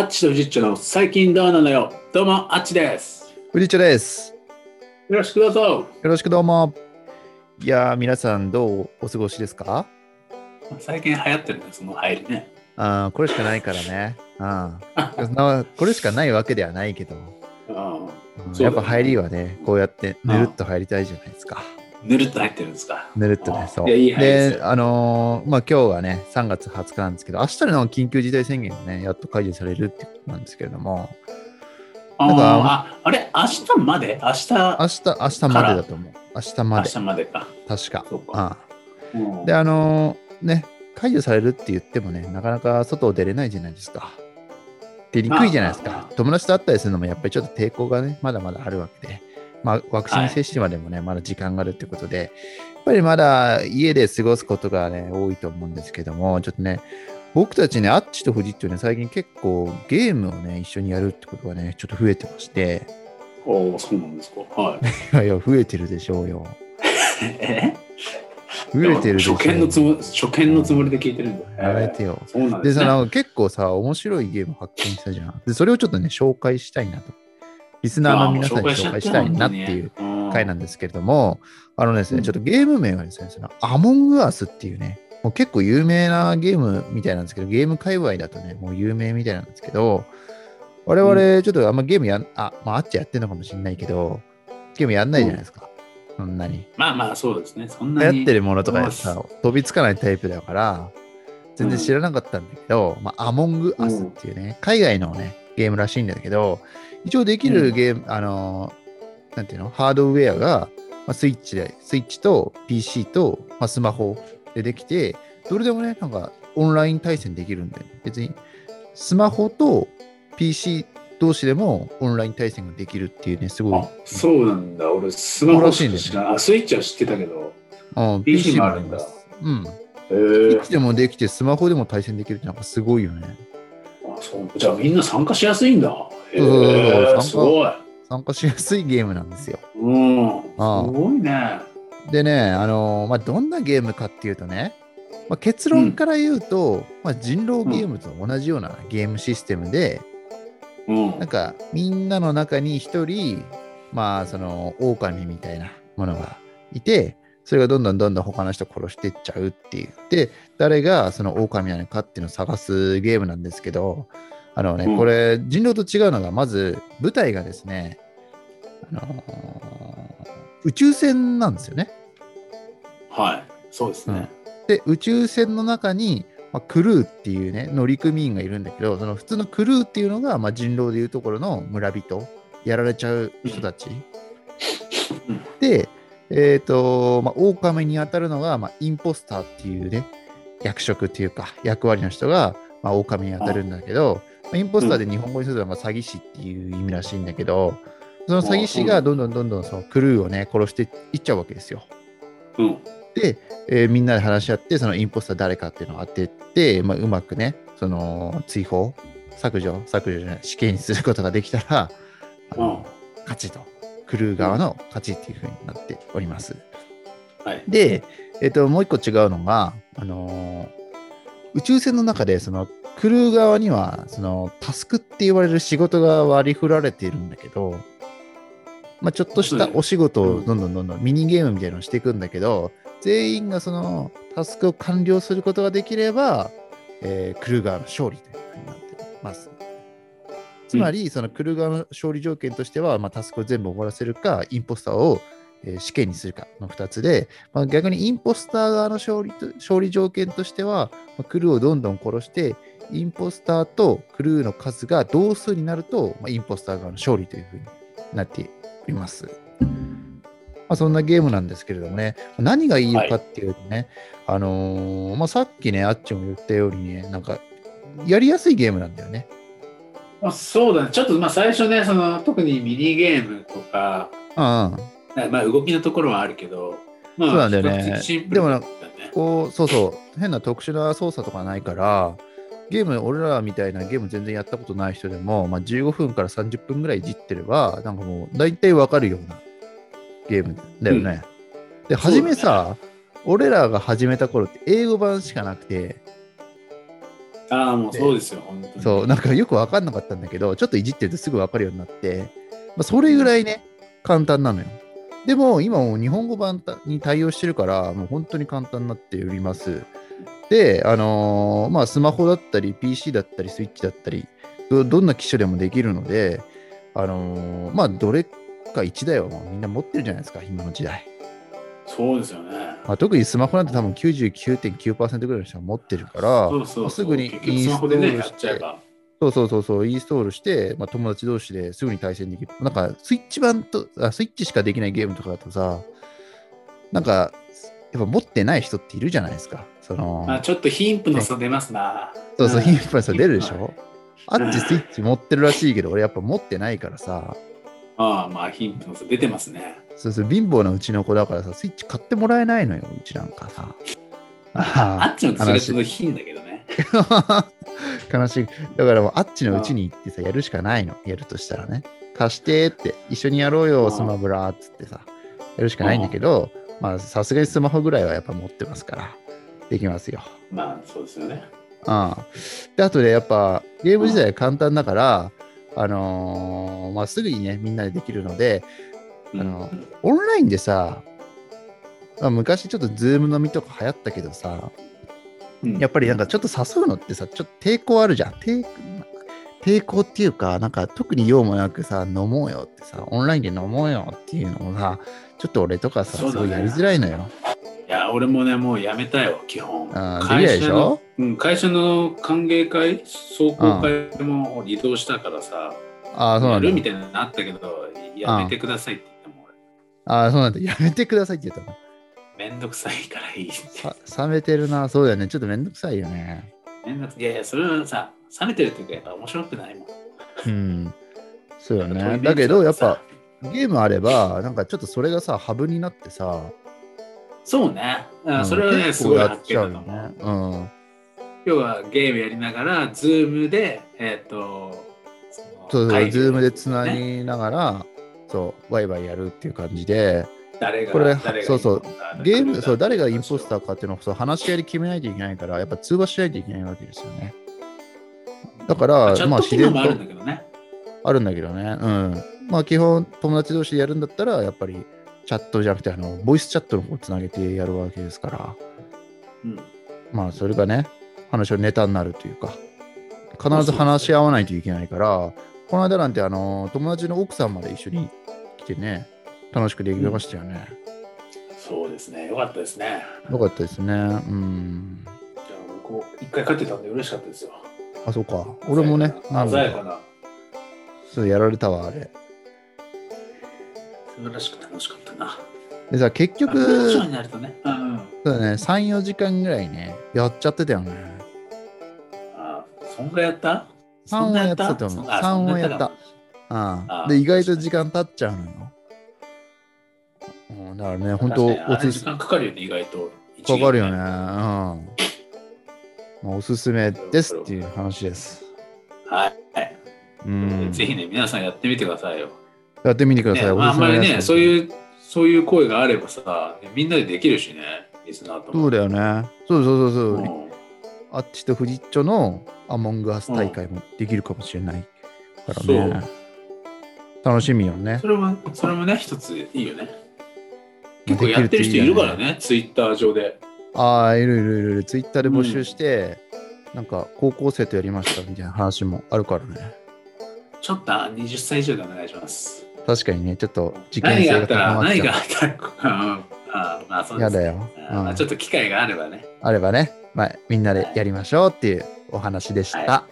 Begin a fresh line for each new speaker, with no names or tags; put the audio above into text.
アッチとフジッチョの最近どうなのよ。どうも、アッチです。
藤田です。
よろしくどうぞ。
よろしくどうも。いやー、皆さんどうお過ごしですか？
最近流行ってるんです、その入りね。
あーこれしかないからね。あー なこれしかないわけではないけど、
あ
うんやっぱ入りはね、こうやってぬるっと入りたいじゃないですか。
ぬるっと入ってるんですか？
ぬるっとね、そう。
いやいで
あのーまあ今日はね、3月20日なんですけど、明日の緊急事態宣言がね、やっと解除されるってことなんですけれども、
あ
なんか
ああれ、明日まで？明日、
明日、明日までだと思う。明日まで、
明日までか。
確か。
そうか
あ
うん
あで、あのーね、解除されるって言ってもね、なかなか外出れないじゃないですか。出にくいじゃないですか。友達と会ったりするのもやっぱりちょっと抵抗がね、まだまだあるわけで、まあ、ワクチン接種までもね、まだ時間があるってことで、やっぱりまだ家で過ごすことがね、多いと思うんですけども、ちょっとね、僕たちね、アッチとフジッチとね、最近結構ゲームをね、一緒にやるってことがね、ちょっと増えてまして、
おお、そうなんですか。はい。
い やいや、増えてるでしょうよ。
え？
増えてるでしょう
初見のつも初見のつもりで聞いてるんだ。
やめてよ。
そうなんでね。
その結構さ、面白いゲーム発見したじゃん。で、それをちょっとね、紹介したいなと。リスナーの皆さんに紹介したいなっていう回なんですけれども、あのですね、
うん
ちょっとゲーム名がですね、そのアモングアスっていうね、もう結構有名なゲームみたいなんですけど、ゲーム界隈だとね、もう有名みたいなんですけど、我々ちょっとあんまゲームやん、あ、まあ、あっちやってんのかもしれないけど、ゲームやんないじゃないですか。そんなに。
まあまあ、そうですね。そんなに。
流行ってるものとかさ、飛びつかないタイプだから、全然知らなかったんだけど、まあ、アモングアスっていうね、海外のね、ゲームらしいんだけど、一応できるゲーム、あのー、なんていうの、ハードウェアが、まあ、スイッチで、スイッチと PC と、まあ、スマホでできて、どれでもね、なんかオンライン対戦できるんで、別にスマホと PC 同士でもオンライン対戦ができるっていうね、すごい
あ、そうなんだ。俺、スマホ
らし
か知らないあ、スイッチは知ってたけど。
うん
PC もあるんだ。
うん。
え
ッチでもできて、スマホでも対戦できるってなんかすごいよね。
あそうじゃあみんな参加しやすいんだ。へえ
参加
すごい。
参加しやすいゲームなんですよ。
うん。すごいね。
でね、あのーまあ、どんなゲームかっていうとね、まあ、結論から言うと、まあ、人狼ゲームと同じようなゲームシステムで、
うん
なん。かみんなの中に一人、まあその狼みたいなものがいて、それがどんどんどんどん他の人殺していっちゃうっていう。で、誰がその狼なのかっていうのを探すゲームなんですけど、あのね、
うん
これ人狼と違うのが、まず舞台がですね、あのー宇宙船なんですよね。
はい。そうですね。
で、宇宙船の中に、まあ、クルーっていうね、乗組員がいるんだけど、その普通のクルーっていうのが、まあ、人狼でいうところの村人、やられちゃう人たち。
うん
で、えっ、と、まあ、狼に当たるのが、まあ、インポスターっていうね、役職っていうか、役割の人が、まあ、狼に当たるんだけど、まあ、インポスターで日本語にするのが詐欺師っていう意味らしいんだけど、その詐欺師がどんどんどんどんそのクルーをね、殺していっちゃうわけですよ。
うん。
で、えーみんなで話し合って、そのインポスター誰かっていうのを当てて、まあ、うまくね、その追放、削除、削除じゃない、死刑にすることができたら、あの勝ちと、クルー側の勝ちっていうふうになっております。
はい。
で、えっともう一個違うのが、あのー宇宙船の中でそのクルー側にはそのタスクって言われる仕事が割り振られているんだけど、まあ、ちょっとしたお仕事をどんどんどんどんミニゲームみたいなのをしていくんだけど、全員がそのタスクを完了することができれば、えークルー側の勝利というふうになってます。つまり、そのクルー側の勝利条件としては、まあ、タスクを全部終わらせるか、インポスターをえー死刑にするかの2つで、まあ、逆にインポスター側の勝利と勝利条件としては、まあクルーをどんどん殺して、インポスターとクルーの数が同数になると、まあ、インポスター側の勝利というふうになっております。まあ、そんなゲームなんですけれどもね、何がいいのかっていうとね、あのーまあ、さっきね、あっちも言ったようにね、なんか、やりやすいゲームなんだよね。
まあ、そうだね。ちょっとまあ最初ね、その特にミニゲームとか、
うん。
まあ動きのところはあるけど、まあ、
そうなんだよねでも。こう、そうそう、変な特殊な操作とかないから、ゲーム、俺らみたいなゲーム全然やったことない人でも、まあ、15分から30分ぐらいいじってれば、なんかもう大体わかるようなゲームだよね。
うだね
初めさ、俺らが始めた頃って英語版しかなくて、
ああ、もうそうですよ、本当に。
そう、なんかよく分かんなかったんだけど、ちょっといじってるとすぐ分かるようになって、まあ、それぐらいね、簡単なのよ。でも、今もう日本語版に対応してるから、もう本当に簡単になっております。で、あのーまあ、スマホだったり、PC だったり、スイッチだったり、どどんな機種でもできるので、あのーまあ、どれか1台はもうみんな持ってるじゃないですか、今の時代。
そうですよね。
まあ、特にスマホなんて多分99.9%ぐらいの人は持ってるから、
そうそうそう
すぐにインストールして
っちゃえば。
そうそうそうそう、インストールして、まあ、友達同士ですぐに対戦できる。なんか、スイッチ版とあ、スイッチしかできないゲームとかだとさ、なんか、やっぱ持ってない人っているじゃないですか。その、
まあ、ちょっと貧富の差出ますな。
そうそう、
ん
頻繁にさ出るでしょ？あっちスイッチ持ってるらしいけど、俺やっぱ持ってないからさ、
ああ、まあ、貧富の差出てますね。
そうそう、貧乏なうちの子だからさ、スイッチ買ってもらえないのよ、うちなんかさ。
あっちのそれ
悲しい
と貧だけどね。
悲しい。だからもうあっちのうちに行ってさ、やるしかないの。やるとしたらね。貸してって、一緒にやろうよ、
うん
スマブラっつってさ、やるしかないんだけど、まあさすがにスマホぐらいはやっぱ持ってますから、できますよ。
まあ、そうですよね。
うん。で、あとでやっぱゲーム自体簡単だから、あのーまあすぐにね、みんなでできるので、あの
うん
オンラインでさ、まあ、昔ちょっとズーム飲みとか流行ったけどさ、
うん
やっぱりなんかちょっと誘うのってさ、ちょっと抵抗あるじゃん。抵抵抗っていうか、なんか特に用もなくさ、飲もうよってさ、オンラインで飲もうよっていうのもさ、ちょっっと俺とかさ、
ね
すごいやりづらいのよ。
俺もね、もうやめたよ、基本。
あーできないでしょ？
うん、会社の歓迎会、壮行会も移動したからさ、
ああ、そうなんだ
やる。みたいなのあったけど、やめてくださいって言っても俺、
ああ、そうなんだ。やめてくださいって言ったの？
めんどくさいからいい
冷めてるな。そうだよね。ちょっとめんどくさいよね。
めんどくいやいや、それはさ、冷めてるっていうか、やっぱ面白くないもん。
うん。そうよね。だけど、やっ
さ
ぱ、ゲームあれば、なんかちょっとそれがさ、ハブになってさ、
そうね。
うん
あそれはね、
結
すごい
構やっちゃ
発見だと
うよ
思う。
ね。
要はゲームやりながら、ズームで、えっ、と、そ
うそう、ズームでつな
ね
ぎながら、そう、ワイワイやるっていう感じで、
誰が
そうそう
インポスター
ゲーム、そう、誰がインポ
ー
スターかっていうのをそう話し合いで決めないといけないから、やっぱ通話しないといけないわけですよね。だから、まあ自然
ト機能もあるん
と
だけどね。
あるんだけどね。うん。まあ基本、友達同士でやるんだったら、やっぱりチャットじゃなくて、あの、ボイスチャットの方をつなげてやるわけですから、
うん。
まあそれがね、話のネタになるというか、必ず話し合わないといけないから、この間なんて、あの、友達の奥さんまで一緒に来てね、楽しくできましたよね。
そうですね。よかったですね。
よかったですね。うん。
じゃあ、僕、一回勝ってたんで嬉しかったですよ。
あ、そうか。俺もね、なんか、
鮮やかな、
そうやられたわ、あれ。
らしく楽しかったな。
でさ、結局、
ションになるとね。うんうん。
そうだね、3、4時間ぐらいね、やっちゃってたよね。
あ、そんぐらいやった
？3はやってたと思う。3はやった？
あ
うん。で、意外と時間経っちゃうのよ。うん、だからね、本当おすす
時間かかるよね、意外と。
かかるよね。うん。まあ、おすすめですっていう話です。
はい。はい
うん。
ぜひね、皆さんやってみてくださいよ。
やってみてください。
ねまあ、あんまりね、そう
う。
いう、そういう声があればさ、みんなでできるしね、リスナーとも。
そうだよね。そうそうそうそう。
うん
あっちとフジッチョのアモングアス大会もできるかもしれないから
そう
ね。楽しみよね
そ。れも、それもね、一ついいよね。
で
結構やってる人いるから
ね。
ね、ツイッター上で。
ああ、いるいるいるいる。ツイッターで募集して、なんか高校生とやりましたみたいな話もあるからね。
ちょっとあ20歳以上でお願いします。
確かにね、ちょっと事件
何があ
性が
ったら、
高まっちゃ
何があった？あまあそう
う。
ですね
やだよ。
あまあ
うん
ちょっと機会があればね。
あればね、まあ、みんなでやりましょうっていうお話でした。
は